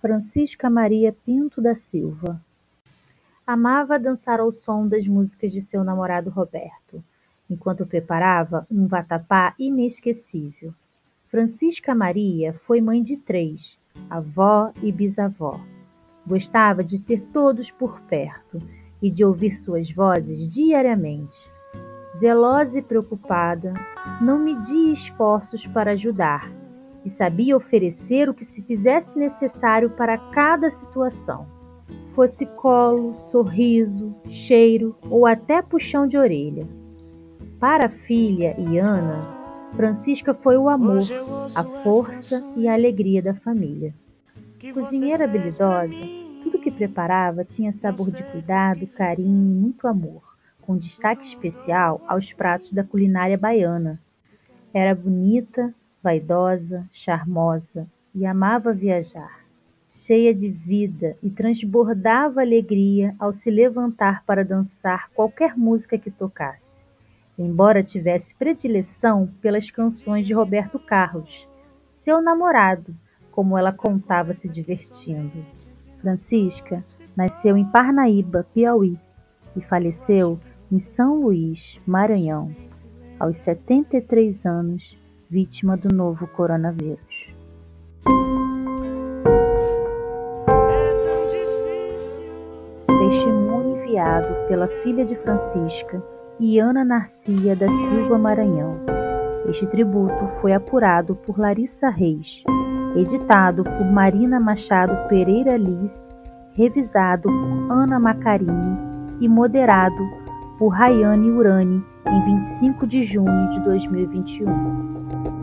Francisca Maria Pinto da Silva Amava dançar ao som das músicas de seu namorado Roberto, enquanto preparava um vatapá inesquecível. Francisca Maria foi mãe de três, avó e bisavó. Gostava de ter todos por perto e de ouvir suas vozes diariamente. Zelosa e preocupada, não media esforços para ajudar e sabia oferecer o que se fizesse necessário para cada situação. Fosse colo, sorriso, cheiro ou até puxão de orelha. Para a filha e Ana, Francisca foi o amor, a força e a alegria da família. Cozinheira habilidosa, tudo que preparava tinha sabor de cuidado, carinho e muito amor, com destaque especial aos pratos da culinária baiana. Era bonita, vaidosa, charmosa e amava viajar. Cheia de vida e transbordava alegria ao se levantar para dançar qualquer música que tocasse. Embora tivesse predileção pelas canções de Roberto Carlos, seu namorado, como ela contava se divertindo. Francisca nasceu em Parnaíba, Piauí, e faleceu em São Luís, Maranhão, aos 73 anos vítima do novo coronavírus. Testemunho enviado pela filha de Francisca, Iana Narcia da Silva Maranhão. Este tributo foi apurado por Larissa Reis, editado por Marina Machado Pereira Liz, revisado por Ana Macarini e moderado por Rayane Urani em 25 de junho de 2021.